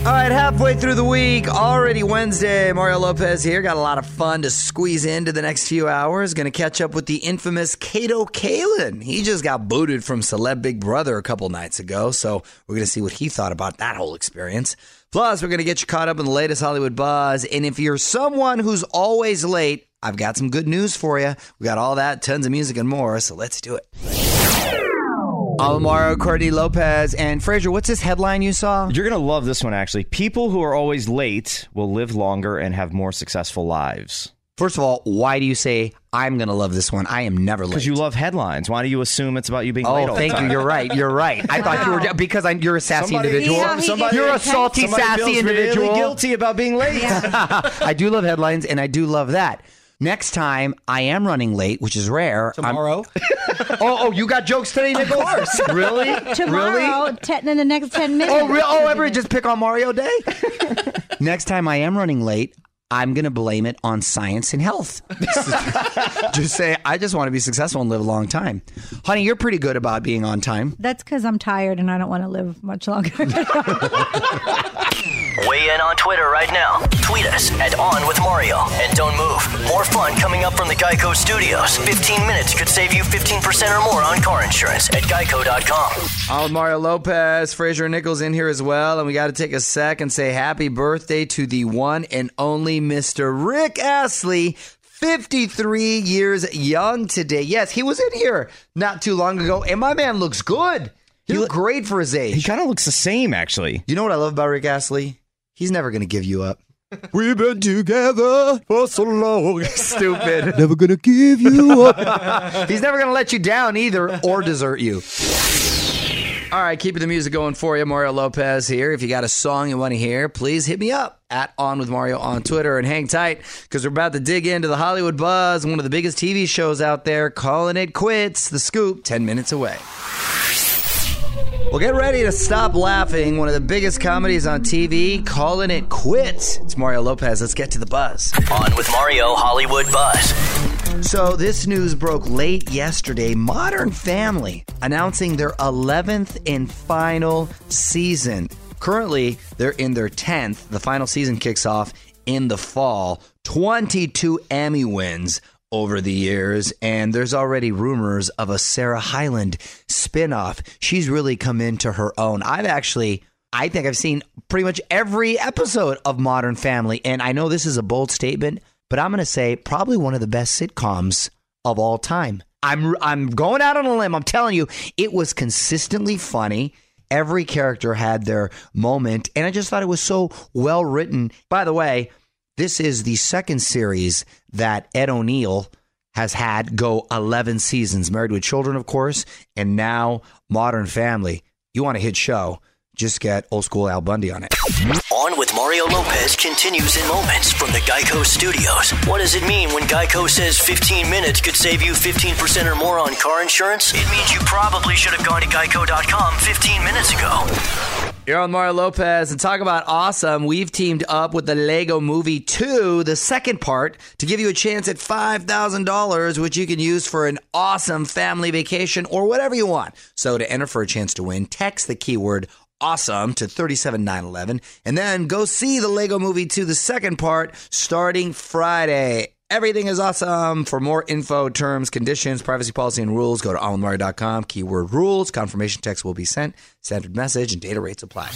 All right, halfway through the week, already Wednesday. Mario Lopez here. Got a lot of fun to squeeze into the next few hours. Going to catch up with the infamous Kato Kaelin. He just got booted from Celeb Big Brother a couple nights ago, so we're going to see what he thought about that whole experience. Plus, we're going to get you caught up in the latest Hollywood buzz. And if you're someone who's always late, I've got some good news for you. We got all that, tons of music, and more. So let's do it. Alvaro Courtney Lopez and Fraser. What's this headline you saw? You're going to love this one, actually. People who are always late will live longer and have more successful lives. First of all, why do you say I'm going to love this one? I am never late. Because you love headlines. Why do you assume it's about you being oh, late? Oh, thank the you. You're right. You're right. I thought you were because I'm, you're a sassy Somebody- individual. Yeah, he Somebody- you're a salty, somebody sassy feels really individual. guilty about being late. I do love headlines, and I do love that. Next time, I am running late, which is rare. I'm- Tomorrow? oh, oh, you got jokes today, Nichols? Of course. Really? Tomorrow, Really? ten, in the next 10 minutes. Oh, real? Oh, everybody just pick on Mario Day? Next time I am running late, I'm going to blame it on science and health. just say, I just want to be successful and live a long time. Honey, you're pretty good about being on time. That's because I'm tired and I don't want to live much longer. Weigh in on Twitter right now. Tweet us at On With Mario. And don't move. More fun coming up from the Geico Studios. 15 minutes could save you 15% or more on car insurance at geico.com. I'm with Mario Lopez, Fraser Nichols in here as well, and we got to take a sec and say happy birthday to the one and only Mr. Rick Astley. 53 years young today. Yes, he was in here not too long ago, and my man looks good. He looked great for his age. He kind of looks the same, actually. You know what I love about Rick Astley? He's never going to give you up. We've been together for so long. Stupid. Never gonna give you up. He's never going to let you down either or desert you. All right, keeping the music going for you. Mario Lopez here. If you got a song you want to hear, please hit me up at On With Mario on Twitter and hang tight because we're about to dig into the Hollywood buzz, one of the biggest TV shows out there, calling it quits. The Scoop, 10 minutes away. Well, get ready to stop laughing. One of the biggest comedies on TV, calling it quits. It's Mario Lopez. Let's get to the buzz. On with Mario Hollywood Buzz. So, this news broke late yesterday. Modern Family announcing their 11th and final season. Currently, they're in their 10th. The final season kicks off in the fall. 22 Emmy wins over the years, and there's already rumors of a Sarah Hyland spinoff. She's really come into her own. I've actually. I think I've seen pretty much every episode of Modern Family, and I know this is a bold statement, but I'm going to say probably one of the best sitcoms of all time. I'm I'm going out on a limb. I'm telling you, it was consistently funny. Every character had their moment, and I just thought it was so well written. By the way, this is the second series that Ed O'Neill has had go 11 seasons. Married with Children, of course, and now Modern Family. You want a hit show? just get old school Al Bundy on it. On with Mario Lopez continues in moments from the Geico Studios. What does it mean when Geico says 15 minutes could save you 15% or more on car insurance? It means you probably should have gone to geico.com 15 minutes ago. You're on Mario Lopez and talk about awesome. We've teamed up with the Lego Movie 2, the second part, to give you a chance at $5,000, which you can use for an awesome family vacation or whatever you want. So to enter for a chance to win, text the keyword awesome to 37911 and then go see the Lego Movie 2, the second part, starting Friday. Everything is awesome. For more info, terms, conditions, privacy policy, and rules, go to onwithmario.com. Keyword rules. Confirmation text will be sent. Standard message and data rates apply.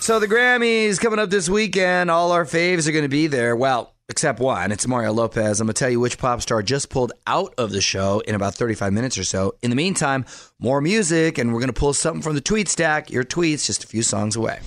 So the Grammys coming up this weekend. All our faves are going to be there. Well, except one. It's Mario Lopez. I'm going to tell you which pop star just pulled out of the show in about 35 minutes or so. In the meantime, more music, and we're going to pull something from the tweet stack. Your tweets just a few songs away.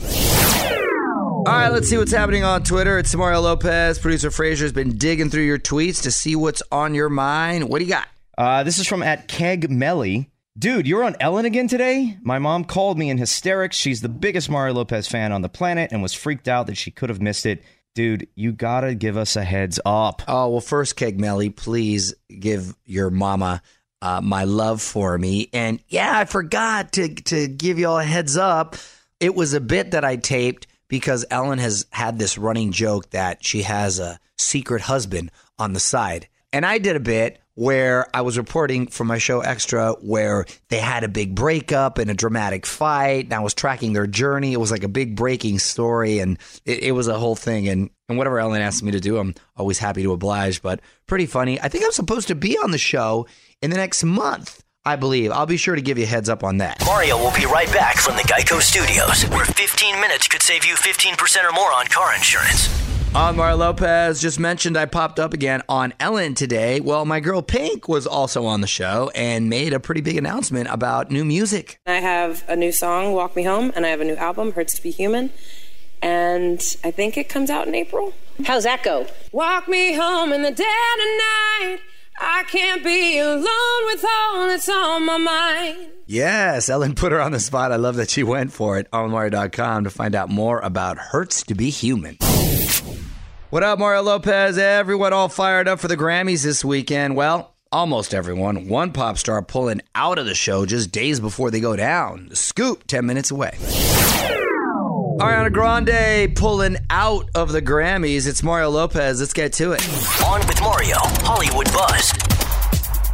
All right, let's see what's happening on Twitter. It's Mario Lopez. Producer Fraser's been digging through your tweets to see what's on your mind. What do you got? Uh, this is from at Keg Melly. Dude, you're on Ellen again today? My mom called me in hysterics. She's the biggest Mario Lopez fan on the planet and was freaked out that she could have missed it. Dude, you gotta give us a heads up. Oh, well, first, Keg Melly, please give your mama uh, my love for me. And yeah, I forgot to, to give you all a heads up. It was a bit that I taped because Ellen has had this running joke that she has a secret husband on the side. And I did a bit where I was reporting for my show Extra where they had a big breakup and a dramatic fight. And I was tracking their journey. It was like a big breaking story and it, it was a whole thing. And, and whatever Ellen asked me to do, I'm always happy to oblige, but pretty funny. I think I'm supposed to be on the show in the next month. I believe. I'll be sure to give you a heads up on that. Mario will be right back from the Geico Studios, where 15 minutes could save you 15% or more on car insurance. On Mario Lopez just mentioned I popped up again on Ellen today. Well, my girl Pink was also on the show and made a pretty big announcement about new music. I have a new song, Walk Me Home, and I have a new album, Hurts to Be Human. And I think it comes out in April. How's that go? Walk me home in the dead of night. I can't be alone with all that's on my mind. Yes, Ellen put her on the spot. I love that she went for it. OnMario.com to find out more about Hurts to Be Human. What up, Mario Lopez? Everyone all fired up for the Grammys this weekend. Well, almost everyone. One pop star pulling out of the show just days before they go down. The scoop, 10 minutes away. Ariana Grande pulling out of the Grammys. It's Mario Lopez. Let's get to it. On with Mario, Hollywood Buzz.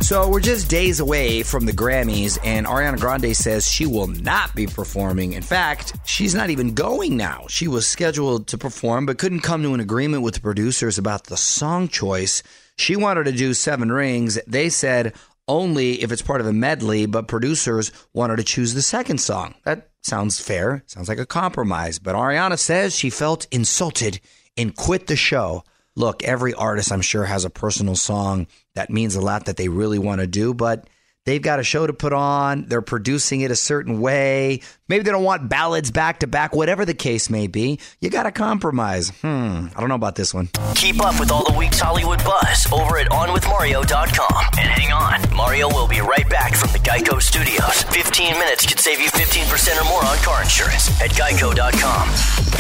So we're just days away from the Grammys, and Ariana Grande says she will not be performing. In fact, she's not even going now. She was scheduled to perform, but couldn't come to an agreement with the producers about the song choice. She wanted to do Seven Rings. They said only if it's part of a medley, but producers wanted to choose the second song. That sounds fair. Sounds like a compromise. But Ariana says she felt insulted and quit the show. Look, every artist, I'm sure, has a personal song that means a lot that they really want to do, but they've got a show to put on. They're producing it a certain way. Maybe they don't want ballads back to back, whatever the case may be. You got to compromise. Hmm, I don't know about this one. Keep up with all the week's Hollywood buzz over at OnWithMario.com. And hang on, Mario will be right back from the Geico Studios. 15 minutes could save you 15% or more on car insurance at Geico.com.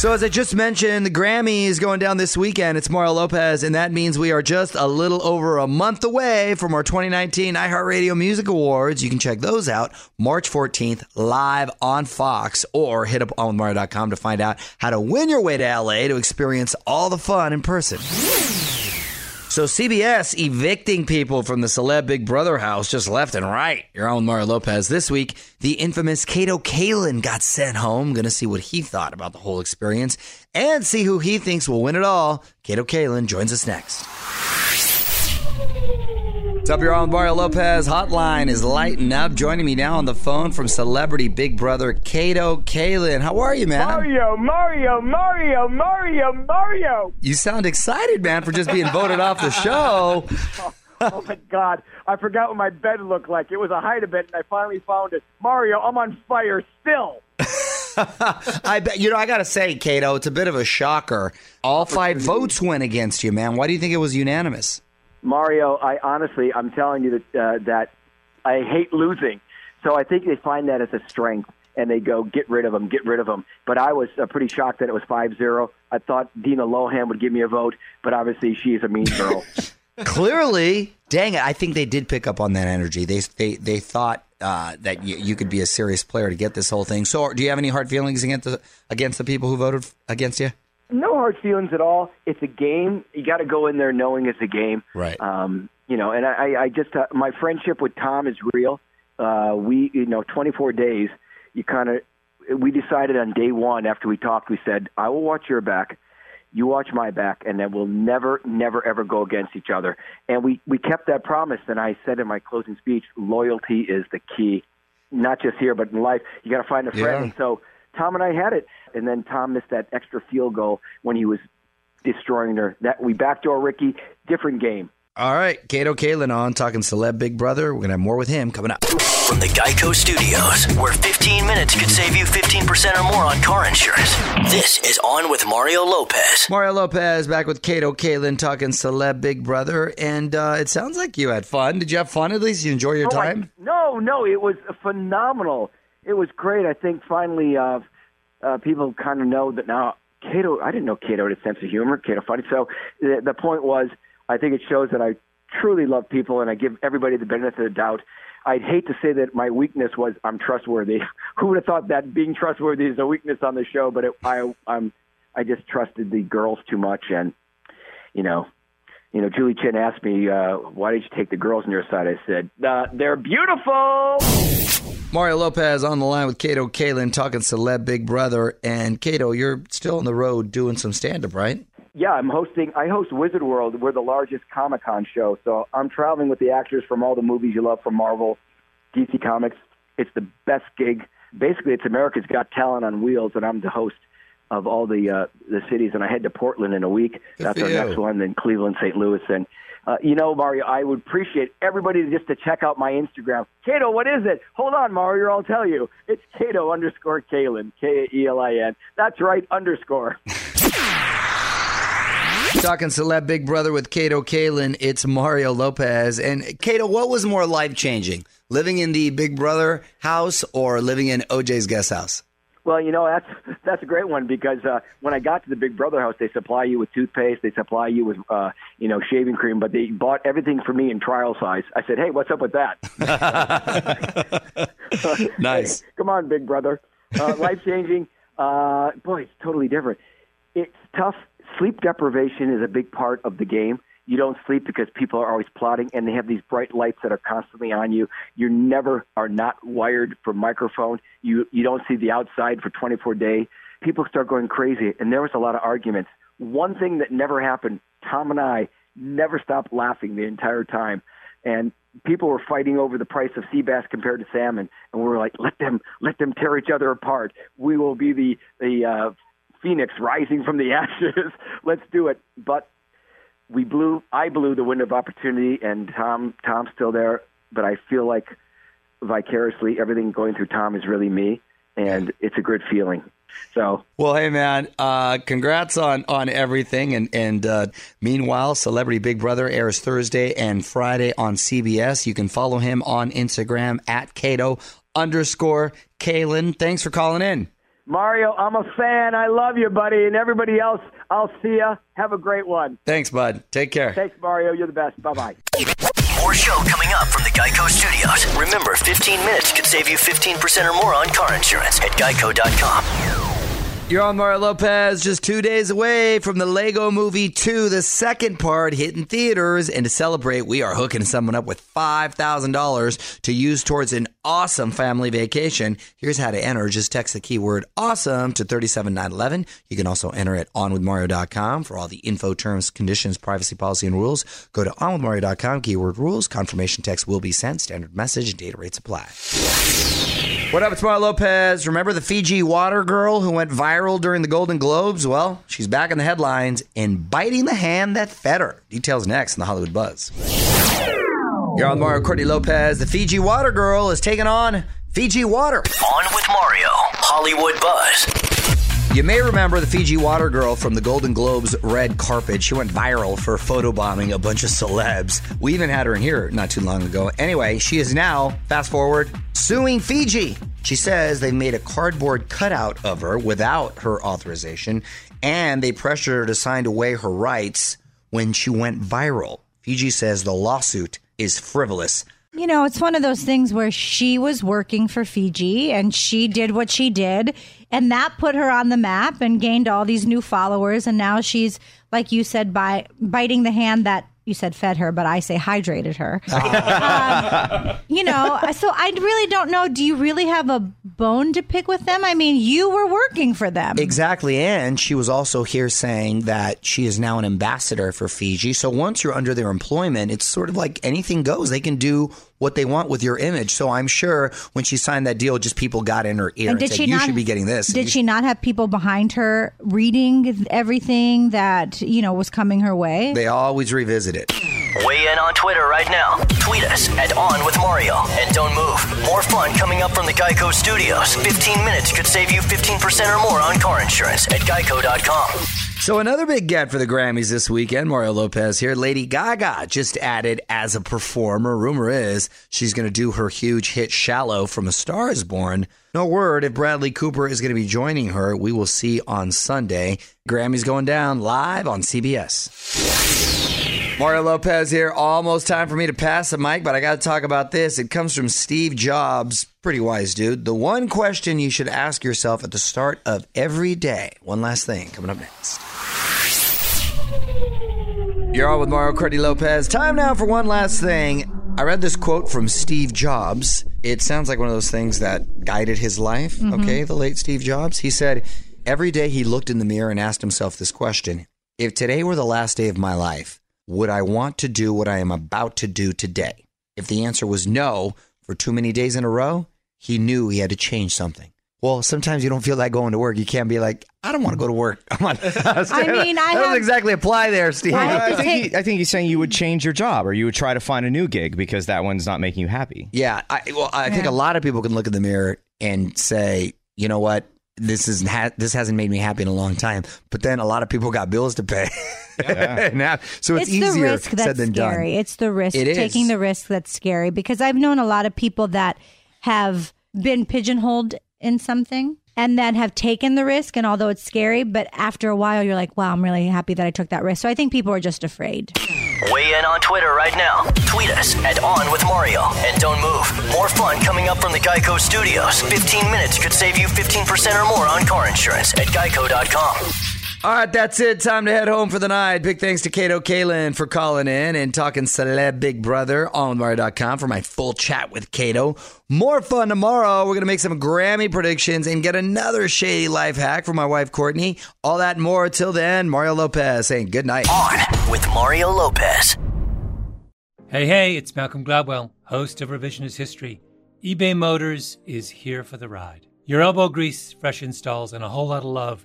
So, as I just mentioned, the Grammy is going down this weekend. It's Mario Lopez, and that means we are just a little over a month away from our 2019 iHeartRadio Music Awards. You can check those out March 14th live on Fox, or hit up onmario.com to find out how to win your way to LA to experience all the fun in person. So CBS evicting people from the celeb Big Brother house just left and right. Your own Mario Lopez. This week, the infamous Kato Kaelin got sent home. To see what he thought about the whole experience and see who he thinks will win it all. Kato Kalin joins us next. Up, your own Mario Lopez hotline is lighting up. Joining me now on the phone from celebrity Big Brother Kato Kaelin. How are you, man? Mario, Mario, Mario, Mario, Mario. You sound excited, man, for just being voted off the show. oh, oh my God, I forgot what my bed looked like. It was a hide a bed, and I finally found it. Mario, I'm on fire still. I bet you know. I gotta say, Kato, it's a bit of a shocker. All five votes went against you, man. Why do you think it was unanimous? Mario, I honestly, I'm telling you that uh, that I hate losing So I think they find that as a strength, and they go get rid of him, get rid of him. But I was uh, pretty shocked that it was 5-0. I thought Dina Lohan would give me a vote, but obviously she's a mean girl. Clearly, dang it! I think they did pick up on that energy. They they they thought uh, that you, you could be a serious player to get this whole thing. So, do you have any hard feelings against the against the people who voted against you? No hard feelings at all. It's a game. You got to go in there knowing it's a game. Right. Um, you know, and I, I just uh, my friendship with Tom is real. Uh, we, you know, 24 days. You kind of we decided on day one after we talked. We said, I will watch your back. You watch my back, and then we'll never, never, ever go against each other. And we we kept that promise. And I said in my closing speech, loyalty is the key, not just here but in life. You got to find a friend. Yeah. And so Tom and I had it, and then Tom missed that extra field goal when he was destroying her. That we backdoor Ricky, different game. All right, Kato Kaelin on talking celeb Big Brother. We're gonna have more with him coming up. From the Geico Studios, where 15 minutes could save you 15% or more on car insurance. This is On with Mario Lopez. Mario Lopez back with Kato Kaelin talking celeb Big Brother, and uh, it sounds like you had fun. Did you have fun at least? You enjoy your Oh, I- time? no, no, it was phenomenal. It was great. I think finally uh, uh, people kind of know that now. Kato, I didn't know Kato had a sense of humor. Kato funny. So the, the point was, I think it shows that I truly love people and I give everybody the benefit of the doubt. I'd hate to say that my weakness was I'm trustworthy. Who would have thought that being trustworthy is a weakness on the show? But it, I, I'm, I just trusted the girls too much, and you know, you know, Julie Chen asked me, uh, "Why did you take the girls on your side?" I said, uh, "They're beautiful." Mario Lopez on the line with Kato Kaelin talking celeb Big Brother, and Kato, you're still on the road doing some stand up, right? Yeah, I'm hosting. I host Wizard World. We're the largest Comic Con show, so I'm traveling with the actors from all the movies you love from Marvel, DC Comics. It's the best gig. Basically, it's America's Got Talent on wheels, and I'm the host of all the uh, the cities. And I head to Portland in a week. That's our you. next one. Then Cleveland, St. Louis, and uh, you know, Mario, I would appreciate everybody just to check out my Instagram. Kato, what is it? Hold on, Mario, I'll tell you. It's Kato underscore Kaelin, K A E L I N. That's right, underscore. Talking celeb Big Brother with Kato Kaelin, it's Mario Lopez. And Kato, what was more life changing? Living in the Big Brother house or living in OJ's guest house? Well, you know that's that's a great one because uh, when I got to the Big Brother house, they supply you with toothpaste, they supply you with uh, you know shaving cream, but they bought everything for me in trial size. I said, "Hey, what's up with that?" Nice. Hey, come on, Big Brother. Uh, Life changing. Uh, boy, it's totally different. It's tough. Sleep deprivation is a big part of the game. You don't sleep because people are always plotting, and they have these bright lights that are constantly on you. You never are not wired for microphone. You you don't see the outside for 24 days. People start going crazy, and there was a lot of arguments. One thing that never happened. Tom and I never stopped laughing the entire time, and people were fighting over the price of sea bass compared to salmon, and we were like, let them let them tear each other apart. We will be the the uh, phoenix rising from the ashes. Let's do it. But we blew. I blew the window of opportunity, and Tom Tom's still there. But I feel like vicariously everything going through Tom is really me, and it's a good feeling. So Well, hey man, uh, congrats on on everything. And and uh, meanwhile, Celebrity Big Brother airs Thursday and Friday on CBS. You can follow him on Instagram at Kato underscore Kaelin. Thanks for calling in. Mario, I'm a fan. I love you, buddy, and everybody else. I'll see ya. Have a great one. Thanks, bud. Take care. Thanks, Mario. You're the best. Bye bye. More show coming up from the Geico Studios. Remember, 15 minutes could save you 15% or more on car insurance at geico.com. You're on Mario Lopez, just two days away from the Lego Movie 2, the second part hitting theaters. And to celebrate, we are hooking someone up with $5,000 to use towards an awesome family vacation. Here's how to enter. Just text the keyword awesome to 37911. You can also enter at onwithmario.com for all the info, terms, conditions, privacy policy, and rules. Go to onwithmario.com, keyword rules. Confirmation text will be sent. Standard message, data rates apply. What up, it's Mario Lopez. Remember the Fiji water girl who went viral during the Golden Globes? Well, she's back in the headlines and biting the hand that fed her. Details next in the Hollywood Buzz. You're on Mario Courtney Lopez. The Fiji water girl is taking on Fiji water. On with Mario, Hollywood Buzz. You may remember the Fiji water girl from the Golden Globes red carpet. She went viral for photobombing a bunch of celebs. We even had her in here not too long ago. Anyway, she is now, fast forward, suing Fiji. She says they made a cardboard cutout of her without her authorization, and they pressured her to sign away her rights when she went viral. Fiji says the lawsuit is frivolous. You know, it's one of those things where she was working for Fiji and she did what she did, and that put her on the map and gained all these new followers. And now she's, like you said, by biting the hand that you said fed her, but I say hydrated her. um, you know, so I really don't know. Do you really have a bone to pick with them? I mean, you were working for them. Exactly. And she was also here saying that she is now an ambassador for Fiji. So once you're under their employment, it's sort of like anything goes. They can do what they want with your image. So I'm sure when she signed that deal, just people got in her ear and, and said, "You should be getting this." Did she not have people behind her reading everything that you know was coming her way? They always revisit it. Weigh in on Twitter right now. Tweet us at On With Mario. And don't move. More fun coming up from the Geico Studios. 15 minutes could save you 15% or more on car insurance at geico.com. So another big get for the Grammys this weekend. Mario Lopez here. Lady Gaga just added as a performer. Rumor is she's going to do her huge hit "Shallow" from A Star Is Born. No word if Bradley Cooper is going to be joining her. We will see on Sunday. Grammys going down live on CBS. Mario Lopez here. Almost time for me to pass the mic, but I got to talk about this. It comes from Steve Jobs. Pretty wise dude. The one question you should ask yourself at the start of every day. One last thing coming up next. You're on with Mario Cordy Lopez. Time now for one last thing. I read this quote from Steve Jobs. It sounds like one of those things that guided his life, mm-hmm. okay, the late Steve Jobs. He said, Every day he looked in the mirror and asked himself this question If today were the last day of my life, would I want to do what I am about to do today? If the answer was no for too many days in a row, he knew he had to change something. Well, sometimes you don't feel like going to work. You can't be like, I don't want to go to work. I'm on. I mean, I that doesn't exactly apply there, Steve. I, I think he, I think he's saying you would change your job or you would try to find a new gig because that one's not making you happy. Yeah, I, well, I yeah. think a lot of people can look in the mirror and say, you know what, this is ha- this hasn't made me happy in a long time. But then a lot of people got bills to pay. Yeah. now, so it's, it's easier the risk that's said than scary. done. It's the risk. It taking the risk that's scary. Because I've known a lot of people that have been pigeonholed in something and then have taken the risk and although it's scary but after a while you're like wow i'm really happy that i took that risk. So i think people are just afraid. Weigh in on twitter right now. Tweet us at on with mario. And don't move. More fun coming up from the geico studios. 15 minutes could save you 15% or more on car insurance at geico.com all right, that's it. Time to head home for the night. Big thanks to Kato Kaelin for calling in and talking celeb Big Brother on Mario.com for my full chat with Kato. More fun tomorrow. We're going to make some Grammy predictions and get another shady life hack from my wife, Courtney. All that and more. Till then, Mario Lopez saying good night. On with Mario Lopez. Hey, hey, it's Malcolm Gladwell, host of Revisionist History. eBay Motors is here for the ride. Your elbow grease, fresh installs, and a whole lot of love